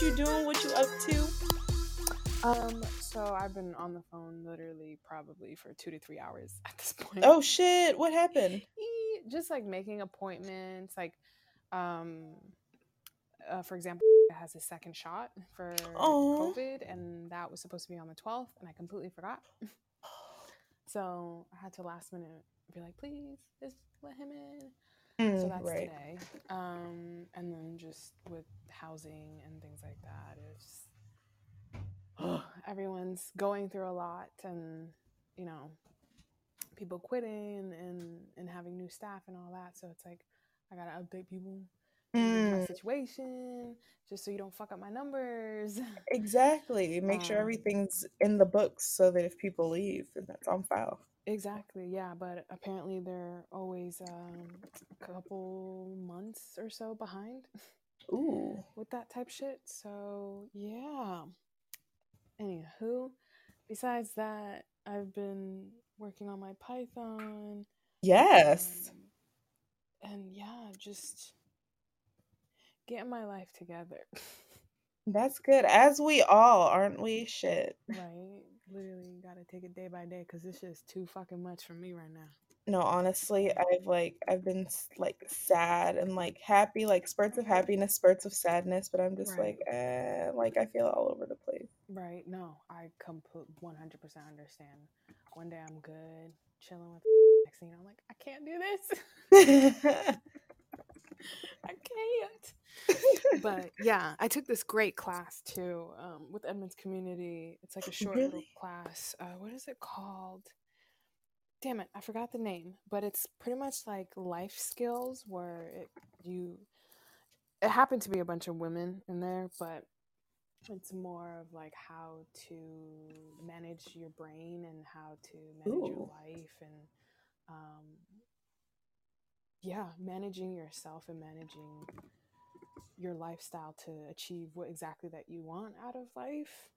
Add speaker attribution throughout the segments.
Speaker 1: what you doing? What you up to?
Speaker 2: Um, so I've been on the phone literally probably for two to three hours at this point.
Speaker 1: Oh shit! What happened?
Speaker 2: Just like making appointments, like, um, uh, for example, has a second shot for
Speaker 1: Oh.
Speaker 2: COVID, and that was supposed to be on the twelfth, and I completely forgot. so I had to last minute be like, please, just let him in. So
Speaker 1: Mm,
Speaker 2: that's
Speaker 1: right.
Speaker 2: today. Um, and then just with housing and things like that, it's everyone's going through a lot, and you know, people quitting and, and and having new staff and all that. So it's like I gotta update people on my
Speaker 1: Mm,
Speaker 2: situation just so you don't fuck up my numbers.
Speaker 1: exactly. Make sure
Speaker 2: Um,
Speaker 1: everything's in the books so that if people leave, then that's on file.
Speaker 2: Exactly, yeah, but apparently they're always um, a couple months or so behind
Speaker 1: Ooh.
Speaker 2: with that type shit. So yeah. Anywho, besides that, I've been working on my Python.
Speaker 1: Yes.
Speaker 2: um, and yeah, just getting my life together.
Speaker 1: That's good. As we all, aren't we? Shit.
Speaker 2: right? Literally gotta take it day by day because it's just too fucking much for me right now.
Speaker 1: No, honestly, I've like I've been like sad and like happy, like spurts of happiness, spurts of sadness, but I'm just
Speaker 2: Right.
Speaker 1: like, eh, like I feel all over the place.
Speaker 2: Right. No, I complete 100% understand. One day I'm good, chilling with next thing you know, I'm like, I can't do this. I can't. But yeah, I took this great class too um, with Edmonds Community. It's like a short little class. Uh, what is it called? Damn it, I forgot the name. But it's pretty much like life skills where it, you. It happened to be a bunch of women in there, but it's more of like how to manage your brain and how to manage your life and um, yeah, managing yourself and managing your lifestyle to achieve what exactly that you want out of life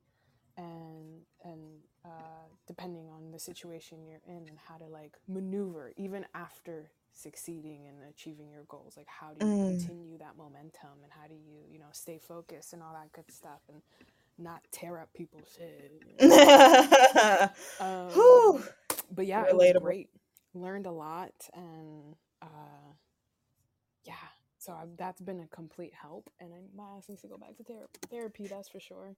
Speaker 2: and and uh, depending on the situation you're in and how to like maneuver even after succeeding and achieving your goals like how do you
Speaker 1: Mm.
Speaker 2: continue that momentum and how do you you know stay focused and all that good stuff and not tear up people's shit um, but yeah it was great. Learned a lot and uh yeah so I, that's been a complete help and I, my ass needs to go back to ther- therapy that's for sure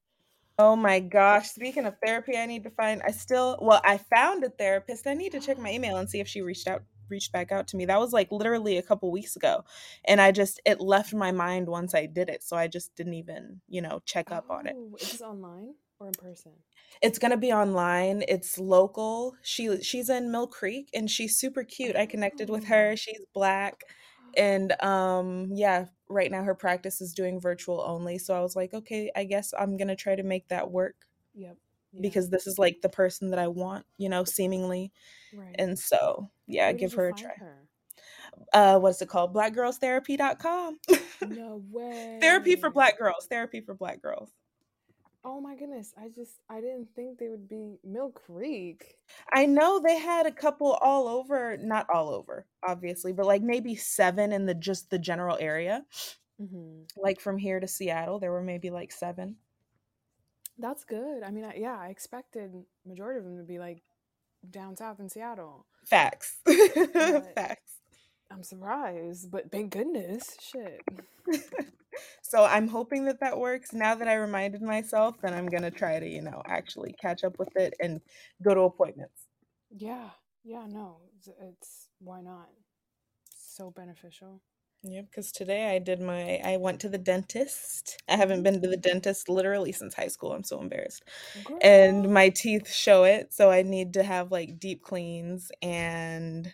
Speaker 1: Oh my gosh. Speaking of therapy, I need to find I still well, I found a therapist. I need to check my email and see if she reached out reached back out to me. That was like literally a couple weeks ago. And I just it left my mind once I did it. So I just didn't even, you know, check up on it.
Speaker 2: Oh, this online or in person
Speaker 1: It's gonna be online. It's local. She she's in Mill Creek and she's super cute. I connected with her.
Speaker 2: Oh.
Speaker 1: She's black. And um yeah, right now her practice is doing virtual only. So I was like, okay, I guess I'm gonna try to make that work
Speaker 2: yep yeah,
Speaker 1: because this is like the person that I want, you know, seemingly.
Speaker 2: right
Speaker 1: And so yeah,
Speaker 2: Where
Speaker 1: give her a try.
Speaker 2: her?
Speaker 1: Uh what's it called? Blackgirlstherapy.com.
Speaker 2: no way
Speaker 1: Therapy for black girls. Therapy for black girls.
Speaker 2: Oh my goodness i just i didn't think they would be mill creek
Speaker 1: I know they had a couple all over, not all over, obviously, but like maybe seven in the just the general area.
Speaker 2: hmm
Speaker 1: Like from here to Seattle, there were maybe like seven.
Speaker 2: that's good i mean I, yeah i expected majority of them to be like down south in seattle
Speaker 1: Facts. Facts.
Speaker 2: i'm surprised but thank goodness shit
Speaker 1: So I'm hoping that that works. Now that I reminded myself, then I'm gonna try to, you know, actually catch up with it and go to appointments.
Speaker 2: Yeah, yeah, no, it's, it's why not? So beneficial.
Speaker 1: Yeah, because today I did my, I went to the dentist. I haven't been to the mm. dentist literally since high school. I'm so embarrassed. And my teeth show it. So I need to have like deep cleans. And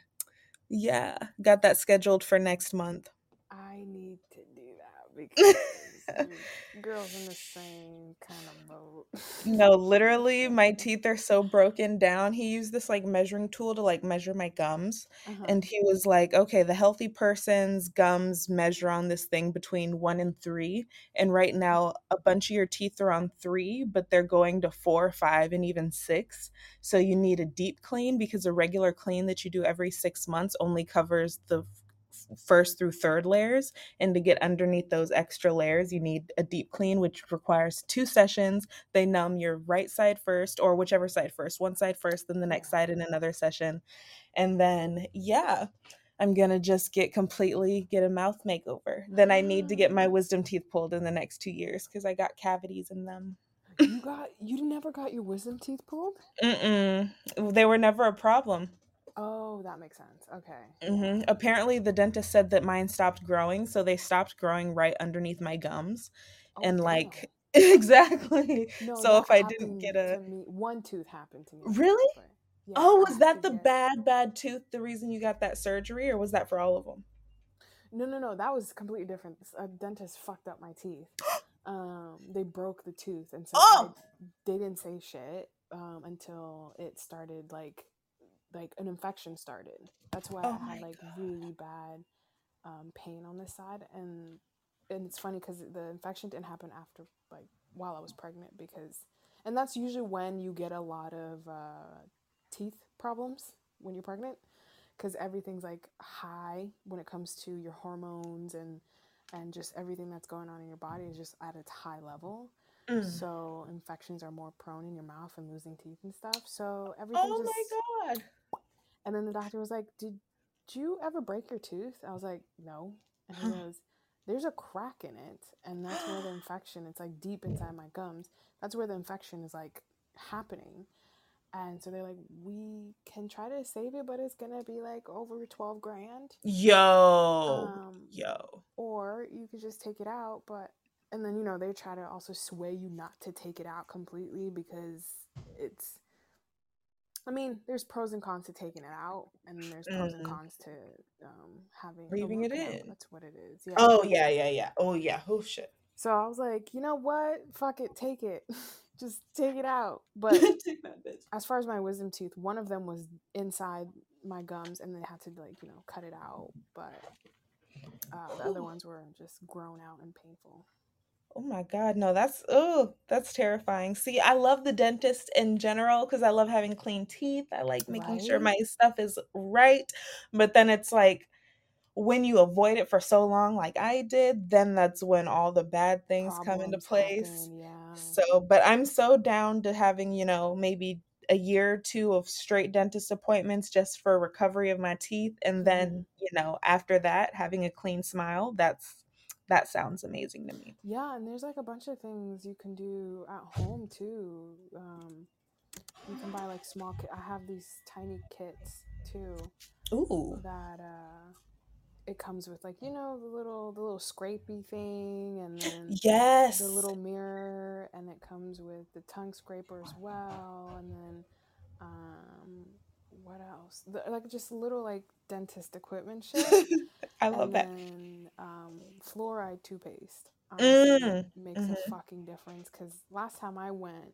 Speaker 1: yeah, got that scheduled for next month.
Speaker 2: I need to because girls in the same kind of boat.
Speaker 1: No, literally, my teeth are so broken down. He used this like measuring tool to like measure my gums.
Speaker 2: Uh-huh.
Speaker 1: And he was like, okay, the healthy person's gums measure on this thing between one and three. And right now, a bunch of your teeth are on three, but they're going to four, five, and even six. So you need a deep clean because a regular clean that you do every six months only covers the first through third layers. And to get underneath those extra layers, you need a deep clean, which requires two sessions. They numb your right side first, or whichever side first, one side first, then the next side in another session. And then, yeah. I'm gonna just get completely get a mouth makeover. Then I need to get my mm. wisdom teeth pulled in the next two years because I got cavities in them.
Speaker 2: You got you never got your wisdom teeth pulled?
Speaker 1: Mm-mm. They were never a problem.
Speaker 2: Oh, that makes sense. Okay.
Speaker 1: hmm Apparently, the dentist said that mine stopped growing, so they stopped growing right underneath my gums,
Speaker 2: Oh,
Speaker 1: and like exactly.
Speaker 2: No,
Speaker 1: so if I didn't get a
Speaker 2: me, one tooth happened to me.
Speaker 1: Really?
Speaker 2: Yeah,
Speaker 1: oh, was that the
Speaker 2: get-
Speaker 1: bad bad tooth the reason you got that surgery, or was that for all of them?
Speaker 2: No, no, no. That was completely different. A dentist fucked up my teeth. Um, they broke the tooth, and so
Speaker 1: Oh!
Speaker 2: I, they didn't say shit um, until it started like like an infection started. That's why
Speaker 1: Oh
Speaker 2: I had like really bad um, pain on this side, and and it's funny because the infection didn't happen after like while I was pregnant because, and that's usually when you get a lot of uh, teeth problems when you're pregnant because everything's like high when it comes to your hormones and and just everything that's going on in your body is just at its high level
Speaker 1: Mm.
Speaker 2: so infections are more prone in your mouth and losing teeth and stuff so everything
Speaker 1: Oh
Speaker 2: just
Speaker 1: my god!
Speaker 2: And then the doctor was like did, you ever break your tooth? I was like no. And he goes there's a crack in it and that's where the infection it's like deep inside my gums that's where the infection is like happening. And so they're like we can try to save it but it's gonna be like over 12 grand.
Speaker 1: Yo,
Speaker 2: um,
Speaker 1: yo.
Speaker 2: or you could just take it out but and then you know they try to also sway you not to take it out completely because it's i mean there's pros and cons to taking it out and then there's pros and
Speaker 1: Mhm.
Speaker 2: cons to um having
Speaker 1: Leaving it in.
Speaker 2: that's what it is yeah
Speaker 1: Oh yeah, yeah, yeah. Oh yeah. Oh shit.
Speaker 2: so i was like you know what fuck it take it just take it out but
Speaker 1: Take that bitch.
Speaker 2: as far as my wisdom tooth one of them was inside my gums and they had to like you know cut it out but uh, the other ones were just grown out and painful
Speaker 1: Oh my god, no, that's oh, that's terrifying. See, I love the dentist in general because I love having clean teeth. I like making sure
Speaker 2: Right?
Speaker 1: my stuff is right. But then it's like when you avoid it for so long, like I did, then that's when all the bad things come into
Speaker 2: Problems
Speaker 1: place.
Speaker 2: happen, yeah
Speaker 1: So, but I'm so down to having, you know, maybe a year or two of straight dentist appointments just for recovery of my teeth. And then, mm-hmm. you know, after that, having a clean smile. That's that sounds amazing to me.
Speaker 2: yeah and there's like a bunch of things you can do at home too um you can buy like small ki- i have these tiny kits too
Speaker 1: Ooh.
Speaker 2: that uh it comes with like you know the little the little scrapey thing and then
Speaker 1: Yes.
Speaker 2: the little mirror and it comes with the tongue scraper as well and then um what else the, like just little like dentist equipment shit
Speaker 1: I love
Speaker 2: and
Speaker 1: that.
Speaker 2: then um fluoride toothpaste.
Speaker 1: Mm,
Speaker 2: makes
Speaker 1: mhm.
Speaker 2: a fucking difference because last time i went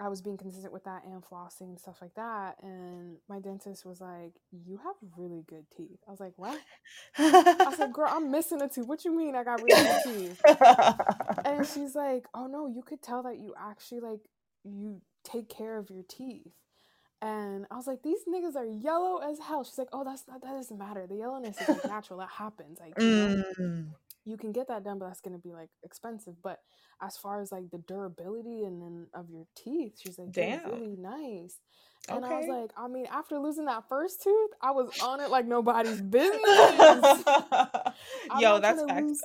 Speaker 2: i was being consistent with that and flossing and stuff like that and my dentist was like you have really good teeth. I was like what? I said girl i'm missing a tooth. What you mean i got really good teeth? And she's like, "Oh no, you could tell that you actually like you take care of your teeth." And I was like, "These niggas are yellow as hell." She's like, "Oh, that's not that doesn't matter. The yellowness is like natural. That happens. Like you know,
Speaker 1: Mm,
Speaker 2: you can get that done, but that's gonna be like expensive. But as far as like the durability and then of your teeth, she's like, "They're
Speaker 1: Damn.
Speaker 2: really nice." And I was like, I mean, after losing that first tooth, I was on it like nobody's business. I'm
Speaker 1: Yo,
Speaker 2: not
Speaker 1: that's
Speaker 2: to lose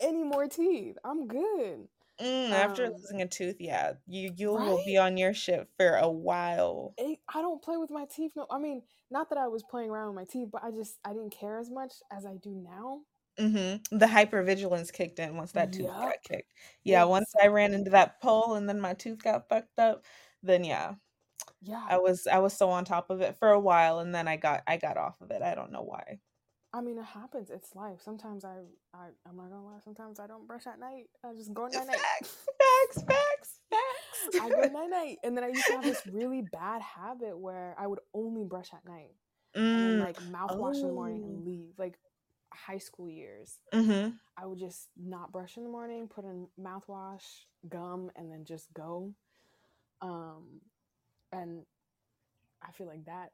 Speaker 2: any more teeth. I'm good.
Speaker 1: Mm, after
Speaker 2: Um,
Speaker 1: losing a tooth, yeah, you you will be on your shit for a while.
Speaker 2: it, I don't play with my teeth. No, I mean, not that I was playing around with my teeth, but I just I didn't care as much as I do now.
Speaker 1: hmm The hypervigilance kicked in once that tooth
Speaker 2: Yup.
Speaker 1: got kicked. Yeah, once I ran into that pole and then my tooth got fucked up, then yeah,
Speaker 2: Yeah,
Speaker 1: I was I was so on top of it for a while, and then I got I got off of it. I don't know why.
Speaker 2: I mean, it happens. It's life. Sometimes I, I I'm not gonna lie. Sometimes I don't brush at night. I just go night night.
Speaker 1: Facts, facts, facts, facts.
Speaker 2: I go night night, and then I used to have this really bad habit where I would only brush at night and then
Speaker 1: Mm,
Speaker 2: like mouthwash in the morning
Speaker 1: oh.
Speaker 2: and leave. Like high school years,
Speaker 1: Mm-hmm.
Speaker 2: I would just not brush in the morning, put in mouthwash, gum, and then just go. Um, and I feel like that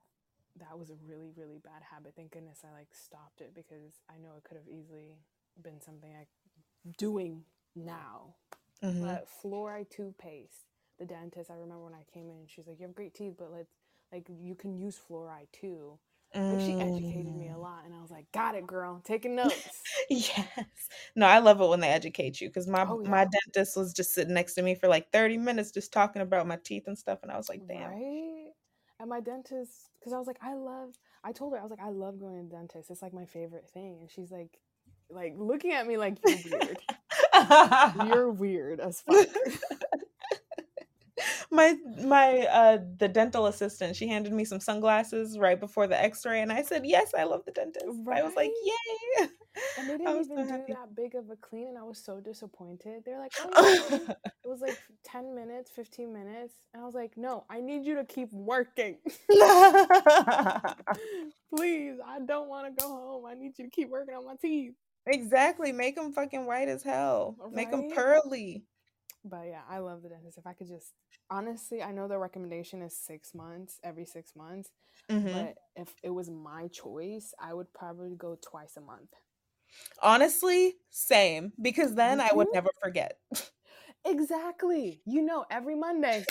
Speaker 2: that was a really really bad habit. Thank goodness I like stopped it because I know it could have easily been something I doing now.
Speaker 1: Mhm.
Speaker 2: But fluoride toothpaste, the dentist, I remember when I came in, and she's like, "You have great teeth, but let's like you can use fluoride too." She educated me a
Speaker 1: Mm.
Speaker 2: lot, and I was like, "Got it, girl. Taking notes."
Speaker 1: Yes. No, I love it when they educate you because my
Speaker 2: Oh
Speaker 1: my dentist was just sitting next to me for like 30 minutes just talking about my teeth and stuff, and I was like, damn.
Speaker 2: right. And my dentist, because I was like, I love. I told her I was like, I love going to the dentist. It's like my favorite thing, and she's like, like looking at me like you're weird. You're weird as fuck.
Speaker 1: my my uh the dental assistant she handed me some sunglasses right before the x-ray and i said yes i love the dentist i was like yay
Speaker 2: And they didn't
Speaker 1: was so
Speaker 2: even do
Speaker 1: happy
Speaker 2: that big of a clean, and I was so disappointed. They're like, oh, it was like 10 minutes, 15 minutes. And I was like, no, I need you to keep working. Please, I don't want to go home. I need you to keep working on my teeth.
Speaker 1: exactly make them fucking white as hell make them pearly
Speaker 2: But yeah, I love the dentist. If I could just, honestly, I know the recommendation is six months, every six months.
Speaker 1: hmm
Speaker 2: But if it was my choice, I would probably go twice a month.
Speaker 1: honestly same because then
Speaker 2: Would
Speaker 1: i would never forget
Speaker 2: Exactly. You know, every Monday,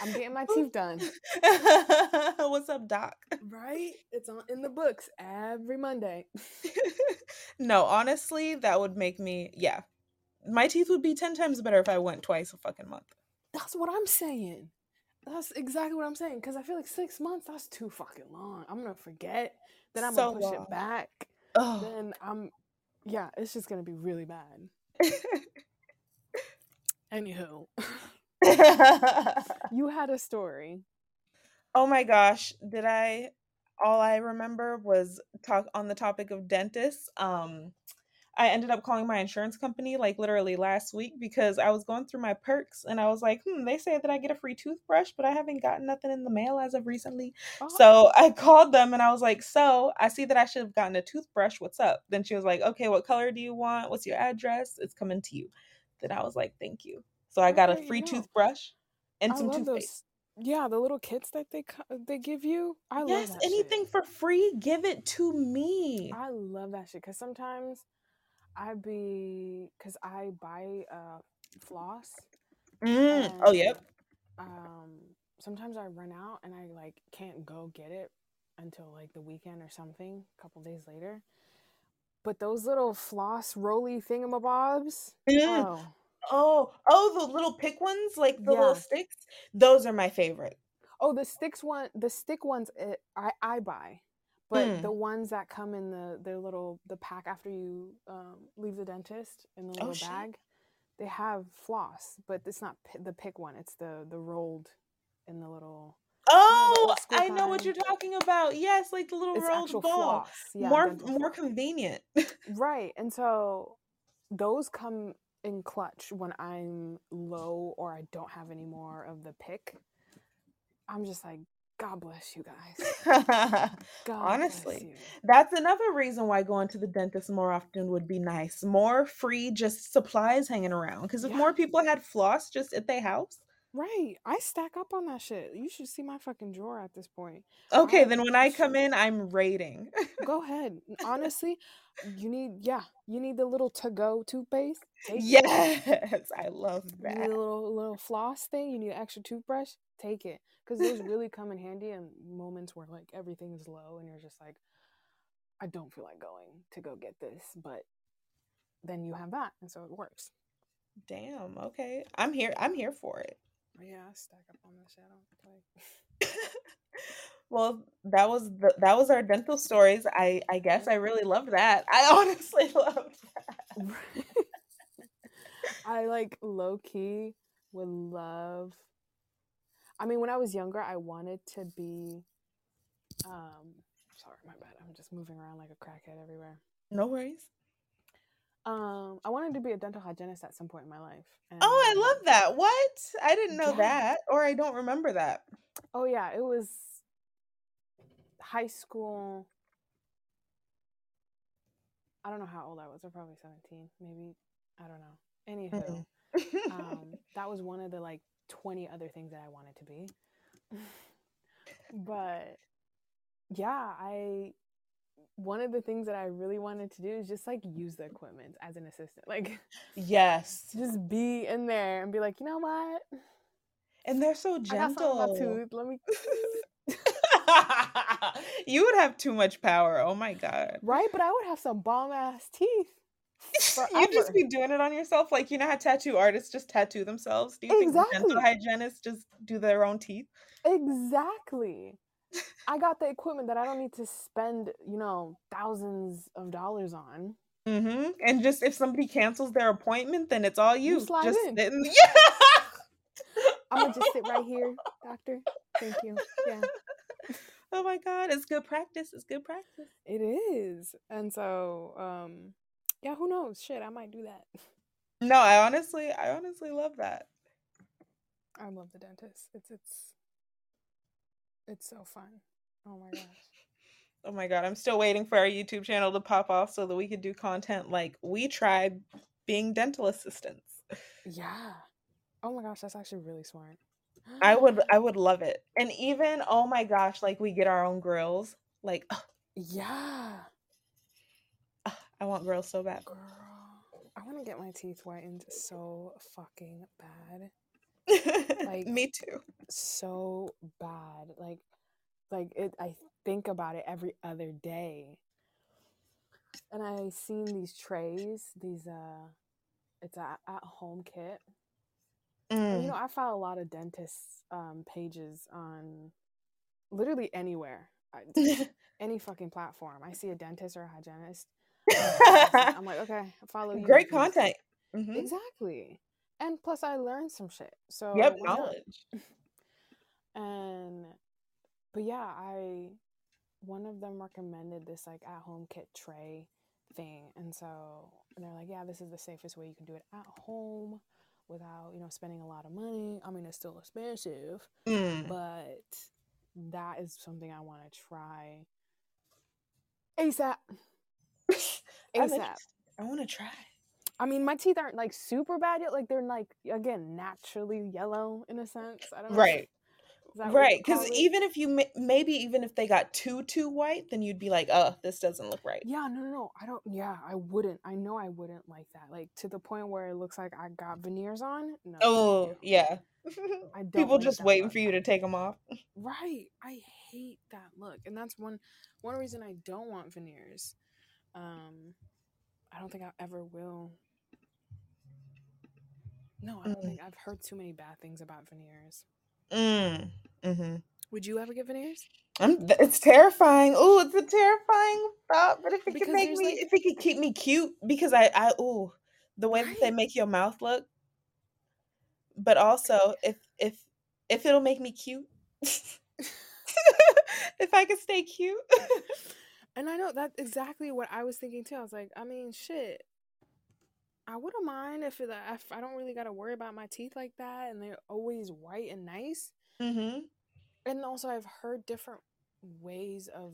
Speaker 2: I'm getting my teeth done.
Speaker 1: what's up doc
Speaker 2: Right? It's on in the books every Monday.
Speaker 1: no honestly that would make me yeah my teeth would be 10 times better if i went twice a fucking month
Speaker 2: That's what I'm saying. That's exactly what I'm saying. Because I feel like six months, that's too fucking long. I'm to forget. Then I'm
Speaker 1: so
Speaker 2: to push
Speaker 1: long
Speaker 2: it back.
Speaker 1: oh
Speaker 2: Then I'm, yeah, it's just to be really bad. Anywho, you had a story.
Speaker 1: oh my gosh did i all i remember was talk on the topic of dentists um i ended up calling my insurance company like literally last week because i was going through my perks and i was like hmm they say that i get a free toothbrush but i haven't gotten nothing in the mail as of recently
Speaker 2: Oh,
Speaker 1: so i called them and i was like so i see that i should have gotten a toothbrush what's up then she was like okay what color do you want what's your address it's coming to you then i was like thank you so i got a free
Speaker 2: go.
Speaker 1: toothbrush and
Speaker 2: I
Speaker 1: some toothpaste
Speaker 2: those. Yeah, the little kits that they they give you. I love
Speaker 1: Yes,
Speaker 2: that shit.
Speaker 1: anything for free, give it to me.
Speaker 2: I love that shit because sometimes I be because I buy uh floss
Speaker 1: Mm. Oh, yep.
Speaker 2: um sometimes I run out and I like can't go get it until like the weekend or something, a couple days later. But those little floss roly thingamabobs,
Speaker 1: Mm.
Speaker 2: oh
Speaker 1: Oh, oh, the little pick ones, like the little sticks. Those are my favorite.
Speaker 2: Oh, the sticks one, the stick ones, eh, I I buy, but
Speaker 1: Mm.
Speaker 2: the ones that come in the their little the pack after you um, leave the dentist in the
Speaker 1: Oh
Speaker 2: little
Speaker 1: shit.
Speaker 2: bag, they have floss, but it's not pi- the pick one. It's the the rolled in the little you know the
Speaker 1: Oh, I know what you're talking about. Yes, like the little
Speaker 2: It's
Speaker 1: rolled ball.
Speaker 2: yeah,
Speaker 1: More more convenient.
Speaker 2: Right, and so those come in clutch when I'm low or I don't have any more of the pick. I'm just like, God bless you guys.
Speaker 1: Honestly,
Speaker 2: you.
Speaker 1: that's another reason why going to the dentist more often would be nice. More free just supplies hanging around. Because if
Speaker 2: Yeah.
Speaker 1: more people had floss just at their house.
Speaker 2: Right. I stack up on that shit. You should see my fucking drawer at this point.
Speaker 1: Okay, then when I come in, I'm rating.
Speaker 2: go ahead. Honestly, you need yeah, you need the little to go toothpaste. Take it.
Speaker 1: yes, I love
Speaker 2: You need
Speaker 1: that.
Speaker 2: a little little floss thing. You need an extra toothbrush. Take it because those really come in handy in moments where like everything is low and you're just like, I don't feel like going to go get this, but then you have that, and so it works.
Speaker 1: Damn. Okay, I'm here. I'm here for it.
Speaker 2: Yeah, I stack up on shit. I play.
Speaker 1: well, that was the, that was our dental stories. I I guess I really mm-hmm. loved that. I honestly loved that.
Speaker 2: I like low key would love. I mean, when I was younger, I wanted to be. Um, sorry, my bad. I'm just moving around like a crackhead everywhere.
Speaker 1: No worries.
Speaker 2: Um, I wanted to be a dental hygienist at some point in my life. And,
Speaker 1: Oh, I love that. What? I didn't know
Speaker 2: Yeah.
Speaker 1: that, or I don't remember that.
Speaker 2: Oh yeah, it was high school. I don't know how old I was. I was probably 17, maybe. I don't know. Anywho, um, that was one of the like 20 other things that I wanted to be. but yeah, I one of the things that I really wanted to do is just like use the equipment as an assistant. Like
Speaker 1: yes.
Speaker 2: Just be in there and be like, you know what?
Speaker 1: And they're so gentle.
Speaker 2: Tooth. Let me
Speaker 1: you would have too much power. Oh my god.
Speaker 2: Right, but I would have some bomb ass teeth.
Speaker 1: You'd just be doing it on yourself, like you know how tattoo artists just tattoo themselves. Do you exactly. think dental hygienists just do their own teeth?
Speaker 2: Exactly. I got the equipment that I don't need to spend, you know, thousands of dollars on.
Speaker 1: Mm-hmm. And just if somebody cancels their appointment, then it's all you.
Speaker 2: you slide
Speaker 1: just
Speaker 2: in. in. Yeah. I'm gonna just sit right here, doctor. Thank you. Yeah.
Speaker 1: Oh my god, it's good practice. It's good practice.
Speaker 2: It is. And so, um, yeah, who knows? Shit, I might do that.
Speaker 1: No, I honestly, I honestly love that.
Speaker 2: I love the dentist. It's it's it's so fun. Oh my gosh.
Speaker 1: Oh my god, I'm still waiting for our YouTube channel to pop off so that we could do content like we tried being dental assistants.
Speaker 2: Yeah. Oh my gosh, that's actually really smart.
Speaker 1: I would I would love it. And even oh my gosh, like we get our own grills. Like
Speaker 2: yeah.
Speaker 1: I want grills so bad.
Speaker 2: Girl, I want to get my teeth whitened so fucking bad.
Speaker 1: like me too.
Speaker 2: So bad. Like like it I think about it every other day. And I seen these trays, these uh it's a at home kit. Mm. And, you know, I follow a lot of dentists um pages on literally anywhere. any fucking platform. I see a dentist or a hygienist. I'm like, okay, follow you.
Speaker 1: Great content.
Speaker 2: Mm-hmm. Exactly and plus I learned some shit. So
Speaker 1: yep, knowledge.
Speaker 2: and but yeah, I one of them recommended this like at home kit tray thing, and so and they're like, yeah, this is the safest way you can do it at home without you know spending a lot of money. I mean, it's still expensive, mm. but that is something I want to try ASAP.
Speaker 1: ASAP. I want to try.
Speaker 2: I mean, my teeth aren't like super bad yet. Like they're like again naturally yellow in a sense. I don't know.
Speaker 1: Right. Right, because even if you maybe even if they got too too white, then you'd be like, "Oh, this doesn't look right."
Speaker 2: Yeah, no, no, no. I don't. Yeah, I wouldn't. I know I wouldn't like that. Like to the point where it looks like I got veneers on.
Speaker 1: No, oh yeah. I don't People just waiting for you to take them off.
Speaker 2: Right. I hate that look, and that's one one reason I don't want veneers. Um, I don't think I ever will no, I don't mm. think I've heard too many bad things about veneers.
Speaker 1: Mm. Mm-hmm.
Speaker 2: Would you ever get veneers?
Speaker 1: I'm, it's terrifying. Oh, it's a terrifying thought. But if it because could make me, like... if it could keep me cute, because I, I, oh, the way right. that they make your mouth look. But also, if if if it'll make me cute, if I could stay cute.
Speaker 2: and I know that's exactly what I was thinking too. I was like, I mean, shit. I wouldn't mind if, it, if I don't really got to worry about my teeth like that, and they're always white and nice.
Speaker 1: Mm-hmm.
Speaker 2: And also, I've heard different ways of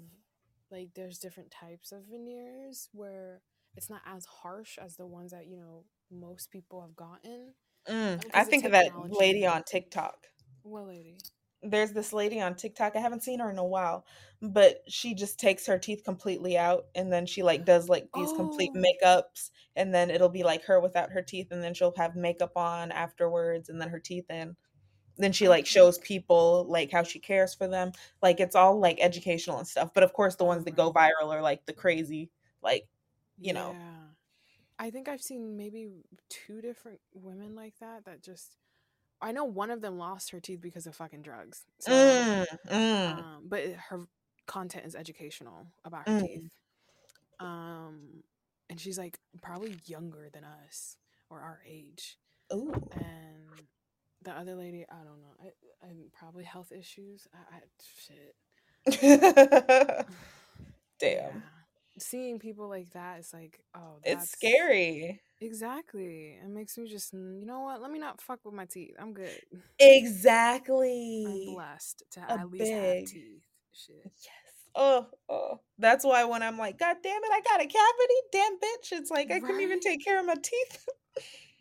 Speaker 2: like there's different types of veneers where it's not as harsh as the ones that you know most people have gotten.
Speaker 1: Mm, I think of that lady on TikTok.
Speaker 2: What lady?
Speaker 1: There's this lady on TikTok. I haven't seen her in a while, but she just takes her teeth completely out and then she like does like these oh. complete makeups and then it'll be like her without her teeth and then she'll have makeup on afterwards and then her teeth in. Then she like shows people like how she cares for them. Like it's all like educational and stuff. But of course the ones that go viral are like the crazy like you know.
Speaker 2: I think I've seen maybe two different women like that that just I know one of them lost her teeth because of fucking drugs. So, mm, mm. Um, but her content is educational about her mm. teeth. Um, and she's like probably younger than us or our age.
Speaker 1: Ooh.
Speaker 2: And the other lady, I don't know. I, I probably health issues. I, I
Speaker 1: shit. Damn. Yeah
Speaker 2: seeing people like that is like, oh,
Speaker 1: it's scary.
Speaker 2: Exactly. It makes me just, you know what? Let me not fuck with my teeth. I'm good.
Speaker 1: Exactly.
Speaker 2: I'm blessed to A at least big. have teeth. Shit.
Speaker 1: Yes. Oh, oh, that's why when I'm like, God damn it, I got a cavity, damn bitch. It's like I right? couldn't even take care of my teeth.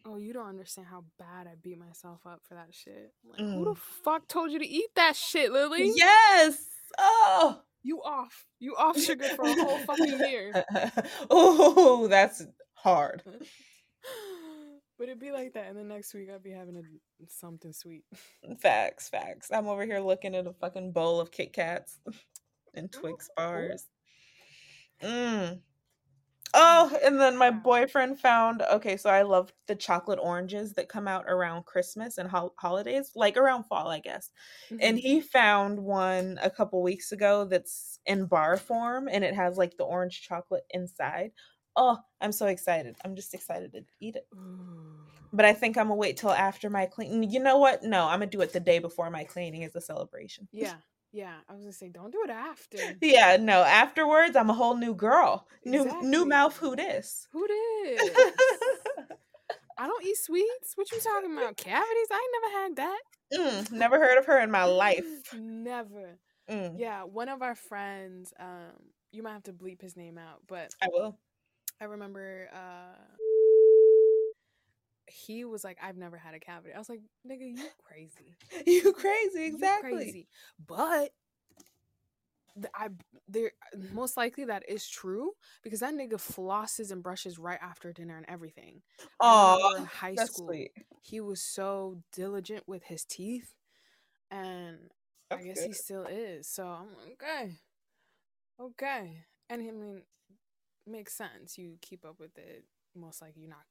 Speaker 2: oh, you don't understand how bad I beat myself up for that shit. Like, mm. who the fuck told you to eat that shit, Lily?
Speaker 1: Yes. Oh,
Speaker 2: You off. You off sugar for a whole fucking year.
Speaker 1: oh, that's hard.
Speaker 2: but it'd be like that, and the next week I'd be having a, something sweet.
Speaker 1: Facts, facts. I'm over here looking at a fucking bowl of Kit Kats and Twix bars. Mm. Oh, and then my boyfriend found okay, so I love the chocolate oranges that come out around Christmas and ho- holidays, like around fall, I guess. Mm-hmm. And he found one a couple weeks ago that's in bar form and it has like the orange chocolate inside. Oh, I'm so excited. I'm just excited to eat it. But I think I'm gonna wait till after my clean. You know what? No, I'm gonna do it the day before my cleaning as a celebration.
Speaker 2: Yeah, yeah, I was gonna say, don't do it after.
Speaker 1: Yeah, no. Afterwards, I'm a whole new girl. New exactly. new mouth. Who this?
Speaker 2: Who this? I don't eat sweets. What you talking about? Cavities? I ain't never had that.
Speaker 1: Mm, never heard of her in my life.
Speaker 2: never. Mm. Yeah, one of our friends. Um, you might have to bleep his name out, but
Speaker 1: I will.
Speaker 2: I remember. Uh, he was like, I've never had a cavity. I was like, nigga, you crazy.
Speaker 1: you crazy, exactly.
Speaker 2: You crazy. But I there most likely that is true because that nigga flosses and brushes right after dinner and everything.
Speaker 1: Oh, in high school, sweet.
Speaker 2: he was so diligent with his teeth, and that's I guess good. he still is. So I'm like, okay, okay, and I mean, makes sense. You keep up with it. Most likely, you're not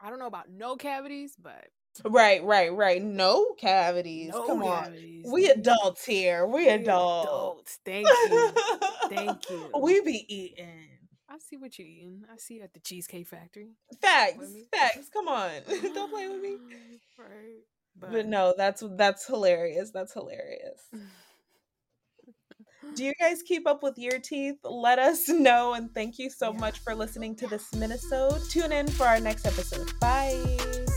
Speaker 2: I don't know about no cavities, but
Speaker 1: Right, right, right. No cavities. No Come cavities. on. We adults here. We, we adults. adults.
Speaker 2: Thank you. Thank you.
Speaker 1: We be eating.
Speaker 2: I see what you're eating. I see you at the Cheesecake Factory.
Speaker 1: Facts. Facts. Come on. Don't play with me. Right. But, but no, that's that's hilarious. That's hilarious. Do you guys keep up with your teeth? Let us know. And thank you so much for listening to this Minnesota. Tune in for our next episode. Bye.